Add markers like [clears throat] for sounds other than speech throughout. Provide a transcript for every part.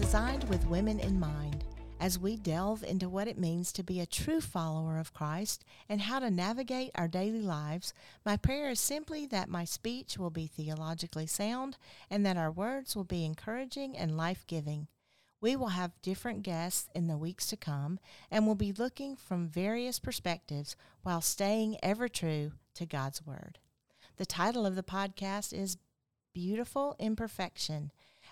designed with women in mind. As we delve into what it means to be a true follower of Christ and how to navigate our daily lives, my prayer is simply that my speech will be theologically sound and that our words will be encouraging and life giving. We will have different guests in the weeks to come and will be looking from various perspectives while staying ever true to God's Word. The title of the podcast is Beautiful Imperfection.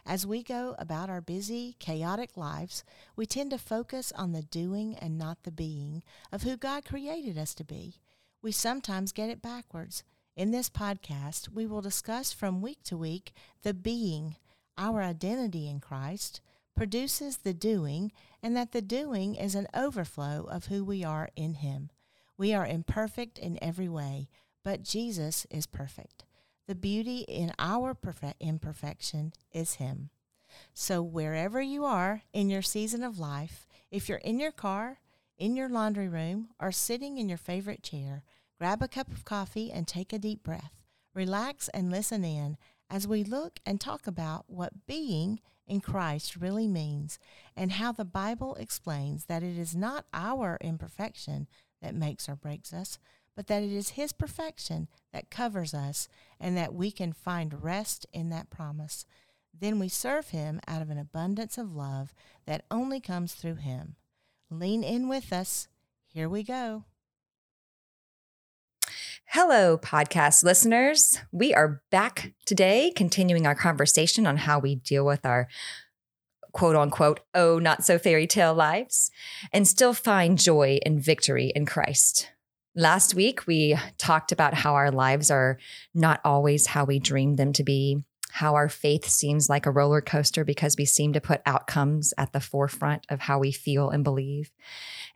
As we go about our busy, chaotic lives, we tend to focus on the doing and not the being of who God created us to be. We sometimes get it backwards. In this podcast, we will discuss from week to week the being, our identity in Christ, produces the doing, and that the doing is an overflow of who we are in Him. We are imperfect in every way, but Jesus is perfect. The beauty in our perfect imperfection is Him. So, wherever you are in your season of life, if you're in your car, in your laundry room, or sitting in your favorite chair, grab a cup of coffee and take a deep breath. Relax and listen in as we look and talk about what being in Christ really means and how the Bible explains that it is not our imperfection that makes or breaks us, but that it is His perfection that covers us and that we can find rest in that promise. Then we serve Him out of an abundance of love that only comes through Him. Lean in with us. Here we go. Hello, podcast listeners. We are back today, continuing our conversation on how we deal with our quote unquote, oh, not so fairy tale lives and still find joy and victory in Christ. Last week, we talked about how our lives are not always how we dreamed them to be, how our faith seems like a roller coaster because we seem to put outcomes at the forefront of how we feel and believe,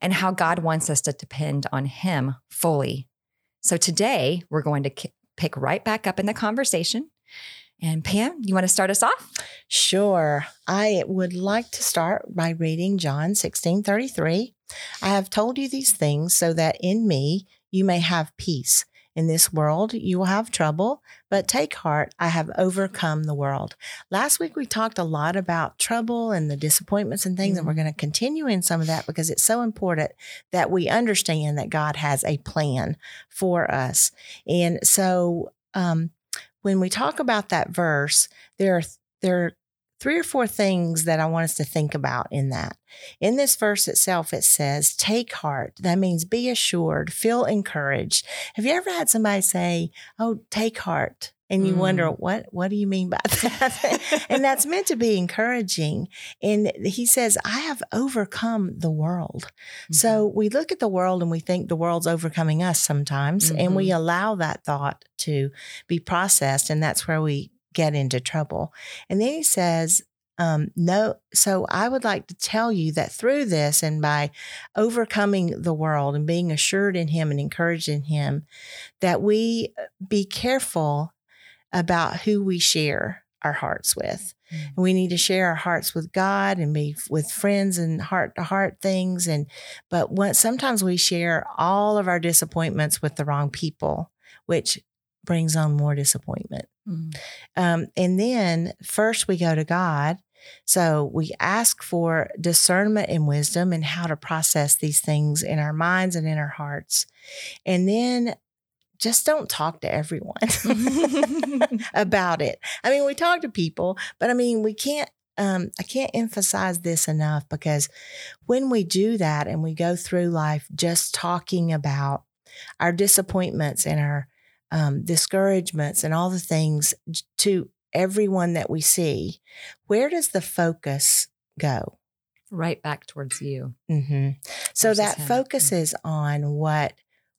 and how God wants us to depend on Him fully. So today, we're going to k- pick right back up in the conversation. And Pam, you want to start us off? Sure. I would like to start by reading John 16 33. I have told you these things so that in me you may have peace. In this world, you will have trouble, but take heart, I have overcome the world. Last week, we talked a lot about trouble and the disappointments and things, mm-hmm. and we're mm-hmm. going to continue in some of that because it's so important that we understand that God has a plan for us. And so, um, when we talk about that verse, there are there are three or four things that I want us to think about in that. In this verse itself, it says, take heart. That means be assured, feel encouraged. Have you ever had somebody say, Oh, take heart? And you mm. wonder, what, what do you mean by [laughs] that? and that's meant to be encouraging. And he says, I have overcome the world. Mm-hmm. So we look at the world and we think the world's overcoming us sometimes, mm-hmm. and we mm-hmm. allow that thought to be processed. And that's where we get into trouble. And then he says, um, no, so I would like to tell you that through this and by overcoming the world and being assured in Him and encouraged in Him, that we be careful about who we share our hearts with. Mm-hmm. And we need to share our hearts with God and be with friends and heart to heart things. And but when, sometimes we share all of our disappointments with the wrong people, which brings on more disappointment. Mm-hmm. Um, and then first we go to God. So we ask for discernment and wisdom and how to process these things in our minds and in our hearts. And then just don't talk to everyone [laughs] [laughs] about it. I mean, we talk to people, but I mean, we can't um, I can't emphasize this enough because when we do that and we go through life just talking about our disappointments and our um, discouragements and all the things to everyone that we see, where does the focus go? Right back towards you. Mm-hmm. So that him. focuses mm-hmm. on what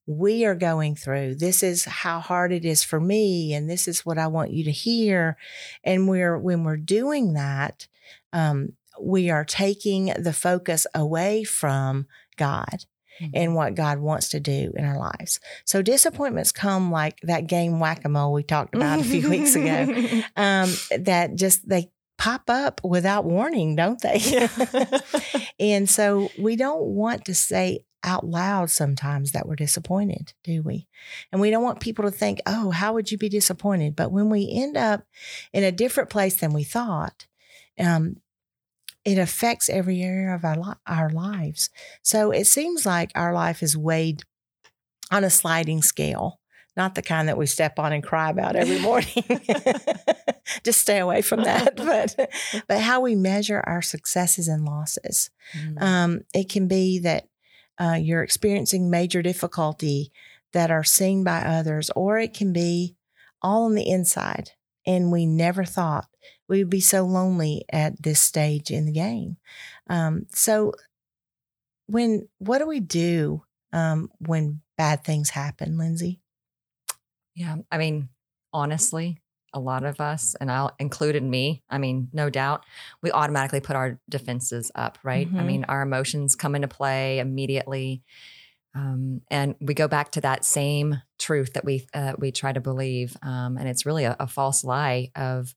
we are going through. This is how hard it is for me, and this is what I want you to hear. And we're when we're doing that, um, we are taking the focus away from God mm-hmm. and what God wants to do in our lives. So disappointments come like that game whack a mole we talked about a few weeks ago. [laughs] Um, that just they pop up without warning, don't they? Yeah. [laughs] and so we don't want to say out loud sometimes that we're disappointed, do we? And we don't want people to think, oh, how would you be disappointed? But when we end up in a different place than we thought, um, it affects every area of our li- our lives. So it seems like our life is weighed on a sliding scale, not the kind that we step on and cry about every [laughs] morning. [laughs] Just stay away from that. [laughs] But but how we measure our successes and losses. Mm. Um, it can be that uh, you're experiencing major difficulty that are seen by others, or it can be all on the inside. And we never thought we would be so lonely at this stage in the game. Um, so, when what do we do um, when bad things happen, Lindsey? Yeah. I mean, honestly, a lot of us, and I'll included me, I mean, no doubt, we automatically put our defenses up, right? I Mhm. mean, our emotions come into play immediately. Um, and we go back to that same truth that we uh, we try to believe, um, and it's really a, a false lie of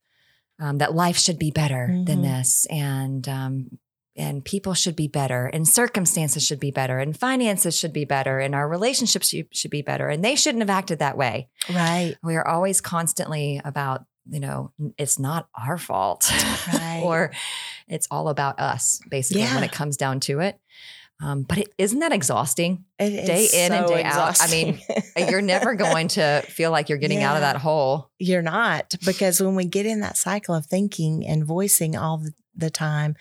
um, that life should be better than Mhm. this, and um, and people should be better, and circumstances should be better, and finances should be better, and our relationships should, should be better, and they shouldn't have acted that way. Right. we are always constantly about you know it's not our fault. [laughs] Right. or it's all about us basically when it comes down to it. Um, but it, isn't that exhausting? It- Day in and so day out. I mean, you're never going to feel like you're getting out of that hole. You're not because when we get in that cycle of thinking and voicing all the, the time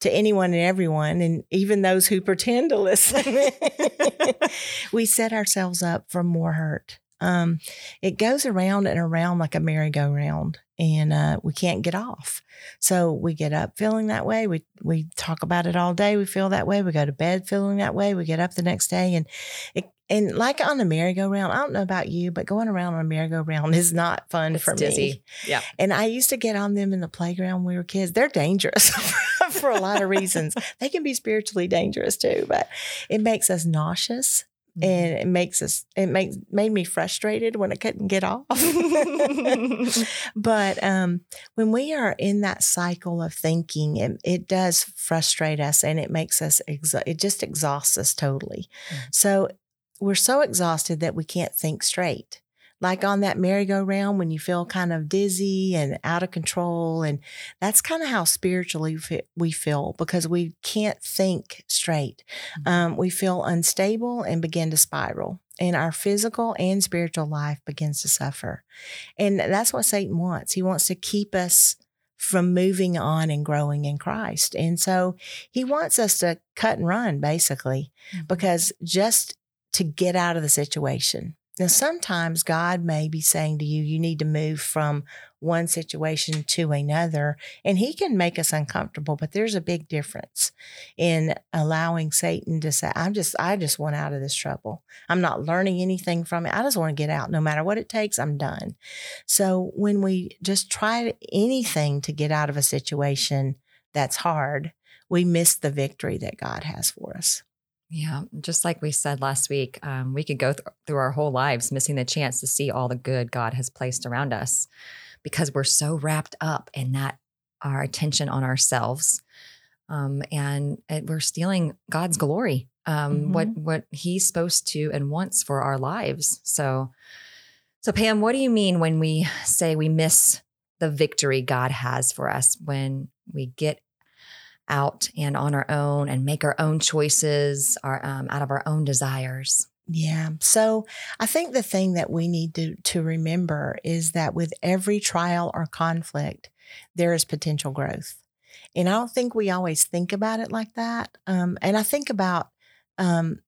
to anyone and everyone and even those who pretend to listen. [laughs] We set ourselves up for more hurt um, it goes around and around like a merry-go-round and uh, we can't get off so we get up feeling that way we we talk about it all day we feel that way we go to bed feeling that way we get up the next day and it and like on a merry-go-round, I don't know about you, but going around on a merry-go-round is not fun it's for me. yeah And I used to get on them in the playground when we were kids. They're dangerous [laughs] for a lot of reasons. They can be spiritually dangerous too, but it makes us nauseous Mm-hmm. and it makes us it makes made me frustrated when I couldn't get off. [laughs] but um, when we are in that cycle of thinking, it, it does frustrate us and it makes us exa- it just exhausts us totally. Mm. So we're so exhausted that we can't think straight. Like on that merry-go-round when you feel kind of dizzy and out of control. And that's kind of how spiritually we feel because we can't think straight. Mhm. Um, we feel unstable and begin to spiral. And our physical and spiritual life begins to suffer. And that's what Satan wants. He wants to keep us from moving on and growing in Christ. And so he wants us to cut and run, basically Mhm. because just to get out of the situation. Now, sometimes God may be saying to you, you need to move from one situation to another, and He can make us uncomfortable. But there's a big difference in allowing Satan to say, I'm just, I just want out of this trouble. I'm not learning anything from it. I just want to get out. No matter what it takes, I'm done. So when we just try anything to get out of a situation that's hard, we miss the victory that God has for us. Yeah, just like we said last week, um, we could go th- through our whole lives missing the chance to see all the good God has placed around us because we're so wrapped up in that our attention on ourselves, um, and, and we're stealing God's glory, um, what what He's supposed to and wants for our lives. So, so Pam, what do you mean when we say we miss the victory God has for us when we get out and on our own and make our own choices our, um, out of our own desires. Yeah. So I think the thing that we need to, to remember is that with every trial or conflict, there is potential growth. And I don't think we always think about it like that. Um, and I think about um,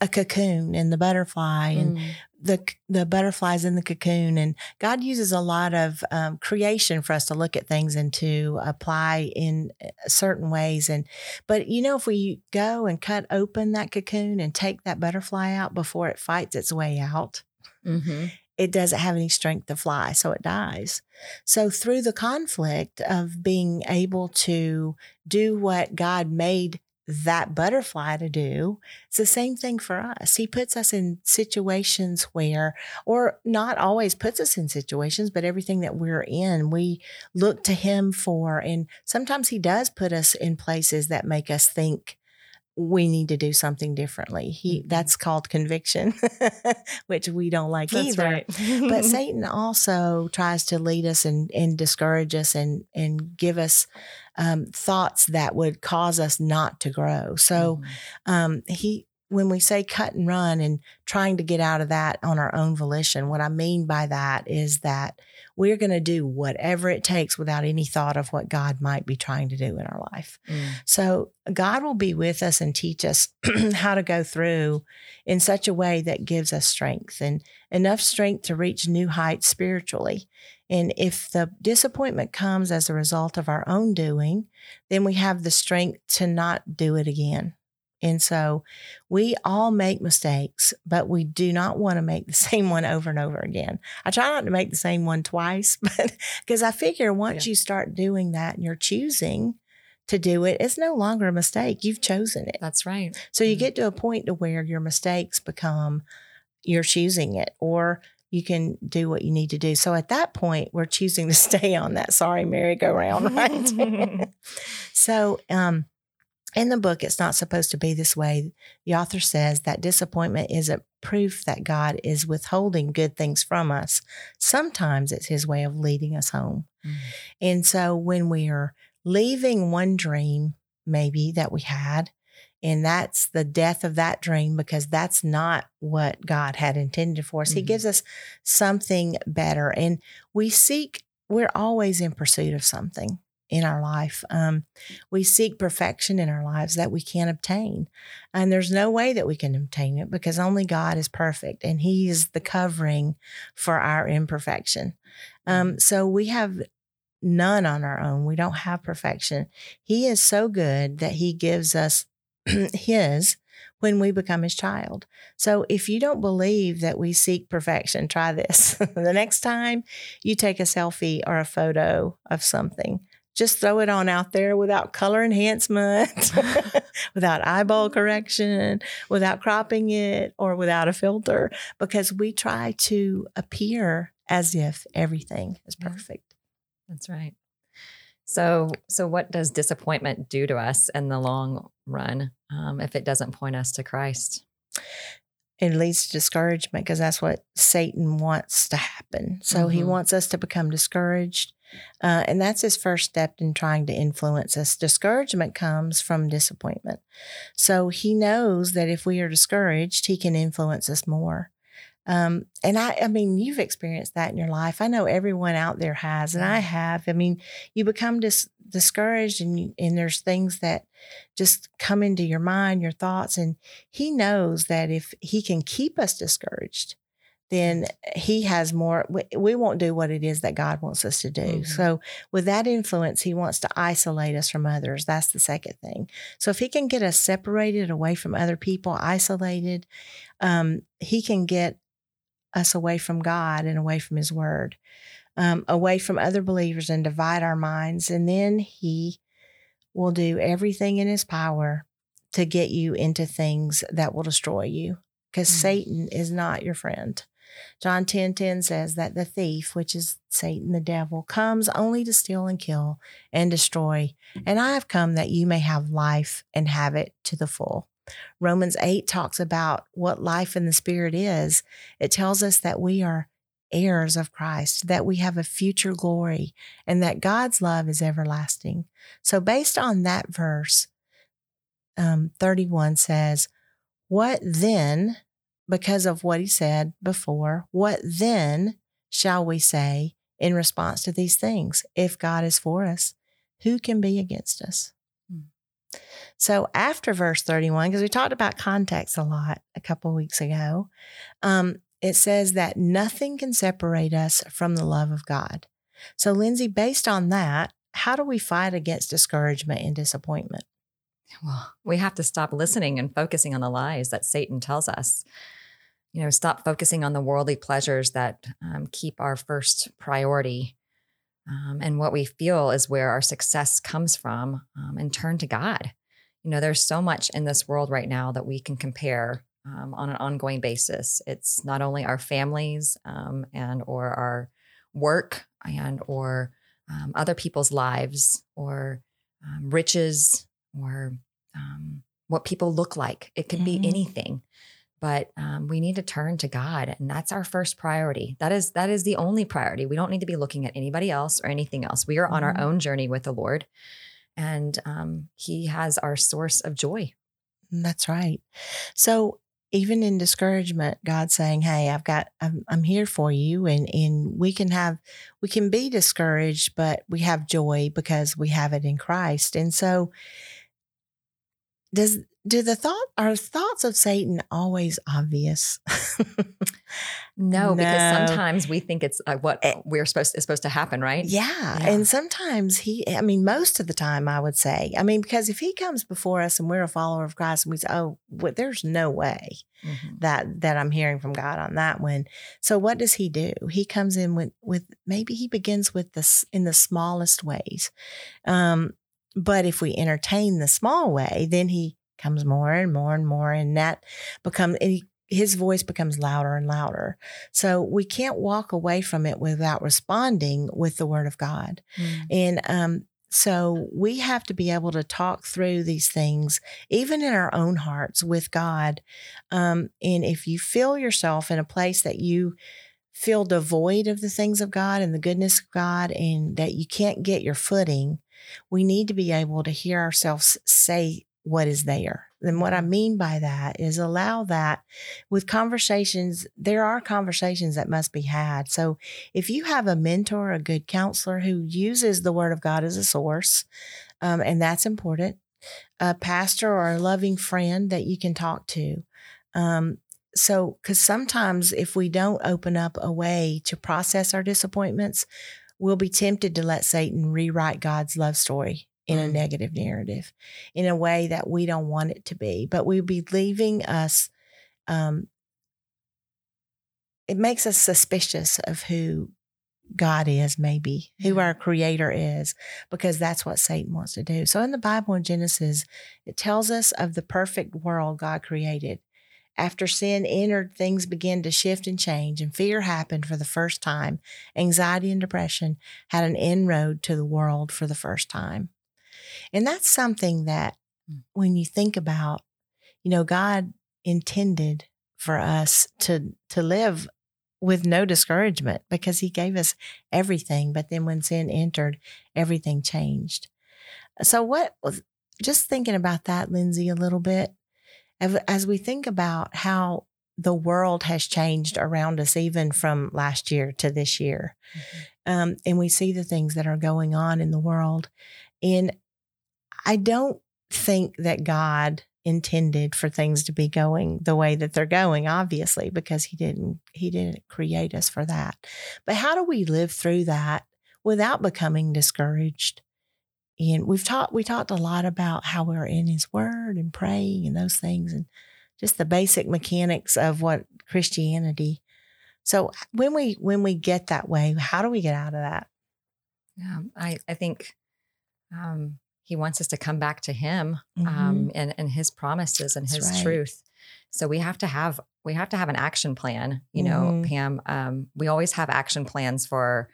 a cocoon and the butterfly and the the butterflies in the cocoon and God uses a lot of um, creation for us to look at things and to apply in uh, certain ways and but you know if we go and cut open that cocoon and take that butterfly out before it fights its way out Mm-hmm. it doesn't have any strength to fly, so it dies. So, through the conflict of being able to do what God made that butterfly to do, it's the same thing for us. He puts us in situations where, or not always puts us in situations, but everything that we're in, we look to Him for. And sometimes He does put us in places that make us think we need to do something differently. He Mhm. that's called conviction, [laughs] which we don't like either. but [laughs] Satan also tries to lead us and, and discourage us and and give us um, thoughts that would cause us not to grow. So Mhm. um, he when we say cut and run and trying to get out of that on our own volition, what I mean by that is that we're going to do whatever it takes without any thought of what God might be trying to do in our life. Mm. So God will be with us and teach us [clears throat] how to go through in such a way that gives us strength and enough strength to reach new heights spiritually. And if the disappointment comes as a result of our own doing, then we have the strength to not do it again. And so we all make mistakes, but we do not want to make the [laughs] same one over and over again. I try not to make the same one twice, [laughs] but because I figure once Yeah. you start doing that and you're choosing to do it, it's no longer a mistake. You've chosen it. That's right. So you Mm. get to a point to where your mistakes become you're choosing it or you can do what you need to do. So at that point, we're choosing to [laughs] stay on that sorry merry-go-round, right? so um in the book, it's not supposed to be this way. The author says that disappointment isn't proof that God is withholding good things from us. Sometimes it's his way of leading us home. Mm. And so when we are leaving one dream, maybe that we had, and that's the death of that dream because that's not what God had intended for us. He Mhm. gives us something better. And we seek, we're always in pursuit of something in our life. Um, we seek perfection in our lives that we can't obtain. And there's no way that we can obtain it because only God is perfect and He is the covering for our imperfection. Um, so we have none on our own. We don't have perfection. He is so good that He gives us [clears throat] His when we become His child. So if you don't believe that we seek perfection, try this. [laughs] the next time you take a selfie or a photo of something, just throw it on out there without color enhancement, [laughs] without eyeball correction, without cropping it, or without a filter, because we try to appear as if everything is perfect. That's right. So, so what does disappointment do to us in the long run um, if it doesn't point us to Christ? It leads to discouragement because that's what Satan wants to happen. So he Mhm. wants us to become discouraged. Uh, and that's his first step in trying to influence us. Discouragement comes from disappointment. So he knows that if we are discouraged, he can influence us more. Um, and I, I mean, you've experienced that in your life. I know everyone out there has, and I have. I mean, you become dis- discouraged, and you, and there's things that just come into your mind, your thoughts, and he knows that if he can keep us discouraged, then he has more. We, we won't do what it is that God wants us to do. Mhm. So, with that influence, he wants to isolate us from others. That's the second thing. So, if he can get us separated away from other people, isolated, um, he can get us away from God and away from his word, um, away from other believers and divide our minds. And then he will do everything in his power to get you into things that will destroy you because Mm. Satan is not your friend. John 10 10 says that the thief, which is Satan, the devil, comes only to steal and kill and destroy. And I have come that you may have life and have it to the full. Romans 8 talks about what life in the Spirit is. It tells us that we are heirs of Christ, that we have a future glory, and that God's love is everlasting. So, based on that verse, um, 31 says, What then, because of what he said before, what then shall we say in response to these things? If God is for us, who can be against us? Hmm. So after verse 31, because we talked about context a lot a couple of weeks ago, um, it says that nothing can separate us from the love of God. So, Lindsey, based on that, how do we fight against discouragement and disappointment? Well, we have to stop listening and focusing on the lies that Satan tells us. You know, stop focusing on the worldly pleasures that um, keep our first priority um, and what we feel is where our success comes from um, and turn to God. You know, there's so much in this world right now that we can compare um, on an ongoing basis. It's not only our families um, and or our work and or um, other people's lives or um, riches or um, what people look like. It could Mhm. be anything. But um, we need to turn to God, and that's our first priority. That is that is the only priority. We don't need to be looking at anybody else or anything else. We are on our Mhm. own journey with the Lord, and um, He has our source of joy. That's right. So even in discouragement, God's saying, "Hey, I've got, I'm, I'm here for you," and and we can have, we can be discouraged, but we have joy because we have it in Christ. And so, does do the thought are thoughts of Satan always obvious? No, [laughs] because sometimes we think it's uh, what Eh. we're supposed is supposed to happen, right? Yeah. Yeah. And sometimes he, I mean, most of the time, I would say, I mean, because if he comes before us and we're a follower of Christ and we say, oh, well, there's no way Mhm. that that I'm hearing from God on that one. So what does he do? He comes in with with maybe he begins with this in the smallest ways. Um, but if we entertain the small way, then he comes more and more and more, and that becomes his voice becomes louder and louder. So we can't walk away from it without responding with the word of God. Mm. And um, so we have to be able to talk through these things, even in our own hearts with God. Um, and if you feel yourself in a place that you feel devoid of the things of God and the goodness of God, and that you can't get your footing, we need to be able to hear ourselves say what is there. And what I mean by that is allow that with conversations, there are conversations that must be had. So if you have a mentor, a good counselor who uses the word of God as a source, um, and that's important, a pastor or a loving friend that you can talk to. Um, so, because sometimes if we don't open up a way to process our disappointments, we'll be tempted to let Satan rewrite God's love story in a Mm. negative narrative in a way that we don't want it to be. But we'll be leaving us, um, it makes us suspicious of who God is, maybe who our creator is, because that's what Satan wants to do. So in the Bible in Genesis, it tells us of the perfect world God created. After sin entered, things began to shift and change, and fear happened for the first time. Anxiety and depression had an inroad to the world for the first time. And that's something that Mm. when you think about, you know, God intended for us to to live with no discouragement because he gave us everything. But then when sin entered, everything changed. So what was just thinking about that, Lindsey, a little bit, as- we think about how the world has changed around us, even from last year to this year, um, and we see the things that are going on in the world. And I don't think that God intended for things to be going the way that they're going obviously because he didn't he didn't create us for that but how do we live through that without becoming discouraged and we've talked we talked a lot about how we're in his word and praying and those things and just the basic mechanics of what christianity so when we when we get that way how do we get out of that Yeah, I, I think um, he wants us to come back to him Mhm. um, and, and his promises and That's his right. truth. So we have to have we have to have an action plan. You know, Mhm. Pam. Um, we always have action plans for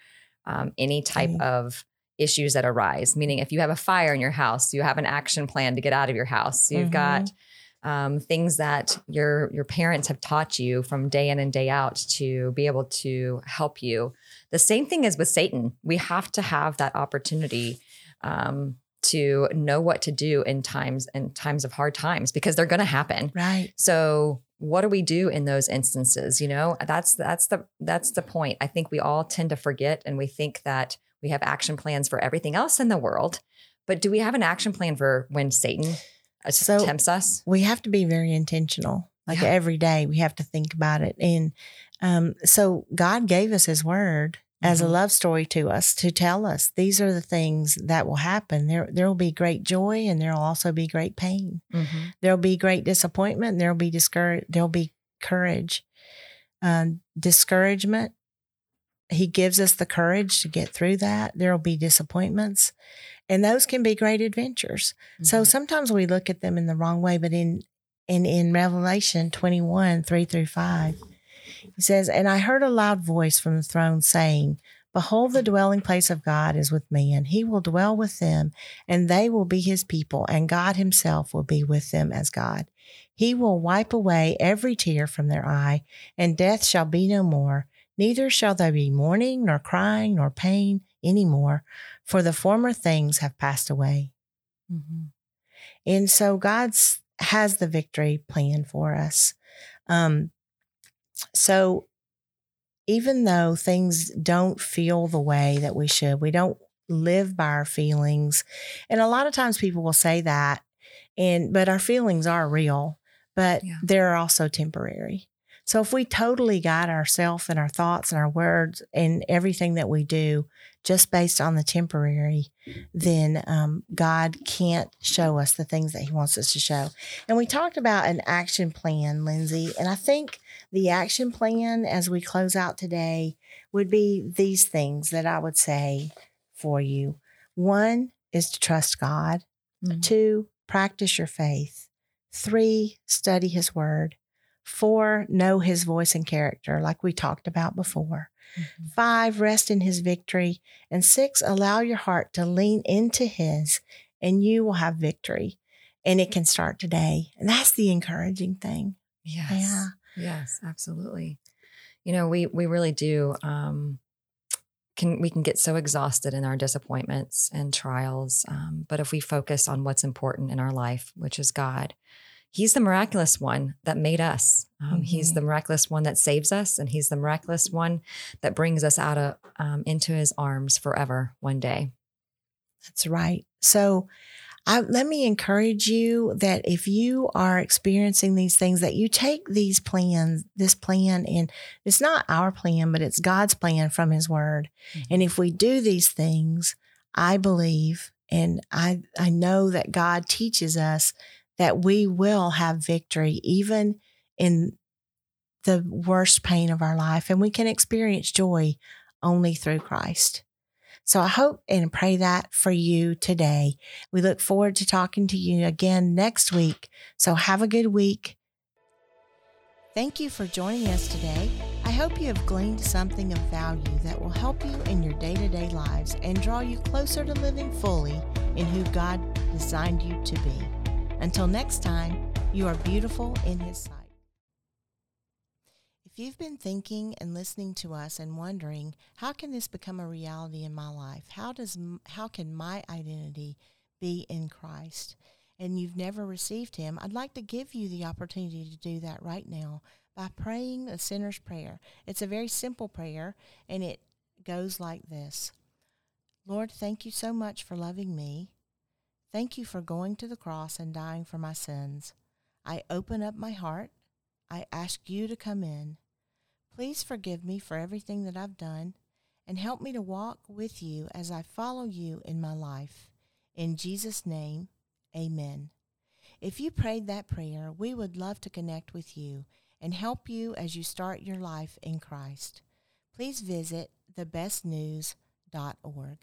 um, any type of issues that arise. Meaning, if you have a fire in your house, you have an action plan to get out of your house. You've got um, things that your your parents have taught you from day in and day out to be able to help you. The same thing is with Satan. We have to have that opportunity um, to know what to do in times in times of hard times because they're going to happen. right So what do we do in those instances? You know, that's that's the that's the point. I think we all tend to forget and we think that we have action plans for everything else in the world. But do we have an action plan for when Satan So- tempts us? we have to be very intentional. Like Yeah. every day, we have to think about it. And um, so God gave us His Word as a Mhm. love story to us to tell us these are the things that will happen. There, there will be great joy, and there will also be great pain. Mhm. There will be great disappointment. There will be discourage. There will be courage, um, discouragement. He gives us the courage to get through that. There will be disappointments, and those can be great adventures. So Mhm. sometimes we look at them in the wrong way, but in in in Revelation 21, 3 through 5, he says, And I heard a loud voice from the throne saying, Behold, the dwelling place of God is with man. He will dwell with them, and they will be his people, and God himself will be with them as God. He will wipe away every tear from their eye, and death shall be no more. Neither shall there be mourning, nor crying, nor pain any more, for the former things have passed away. Mm-hmm. And so God's has the victory plan for us. Um, so even though things don't feel the way that we should, we don't live by our feelings. And a lot of times people will say that, and but our feelings are real, but yeah. they're also temporary. So if we totally guide ourselves and our thoughts and our words and everything that we do just based on the temporary, then um, God can't show us the things that He wants us to show. And we talked about an action plan, Lindsey, and I think the action plan as we close out today would be these things that I would say for you. One is to trust God. Mm-hmm. Two, practice your faith. Three, study His Word. Four, know his voice and character, like we talked about before. Mm-hmm. Five, rest in his victory. And six, allow your heart to lean into his, and you will have victory. And it can start today. And that's the encouraging thing. Yes. Yeah. Yes, absolutely. You know, we we really do um can we can get so exhausted in our disappointments and trials. Um, but if we focus on what's important in our life, which is God, he's the miraculous one that made us. Um, mm-hmm. He's the miraculous one that saves us, and he's the miraculous one that brings us out of um, into his arms forever one day. That's right. So, I, let me encourage you that if you are experiencing these things, that you take these plans, this plan, and it's not our plan, but it's God's plan from His Word. Mm-hmm. And if we do these things, I believe and I I know that God teaches us that we will have victory even in the worst pain of our life and we can experience joy only through Christ. So I hope and pray that for you today. We look forward to talking to you again next week. So have a good week. Thank you for joining us today. I hope you have gleaned something of value that will help you in your day to day lives and draw you closer to living fully in who God designed you to be. Until next time, you are beautiful in His sight. If you've been thinking and listening to us and wondering, how can this become a reality in my life? How does how can my identity be in Christ? And you've never received him, I'd like to give you the opportunity to do that right now by praying a sinner's prayer. It's a very simple prayer and it goes like this. Lord, thank you so much for loving me. Thank you for going to the cross and dying for my sins. I open up my heart. I ask you to come in. Please forgive me for everything that I've done and help me to walk with you as I follow you in my life. In Jesus' name, amen. If you prayed that prayer, we would love to connect with you and help you as you start your life in Christ. Please visit thebestnews.org.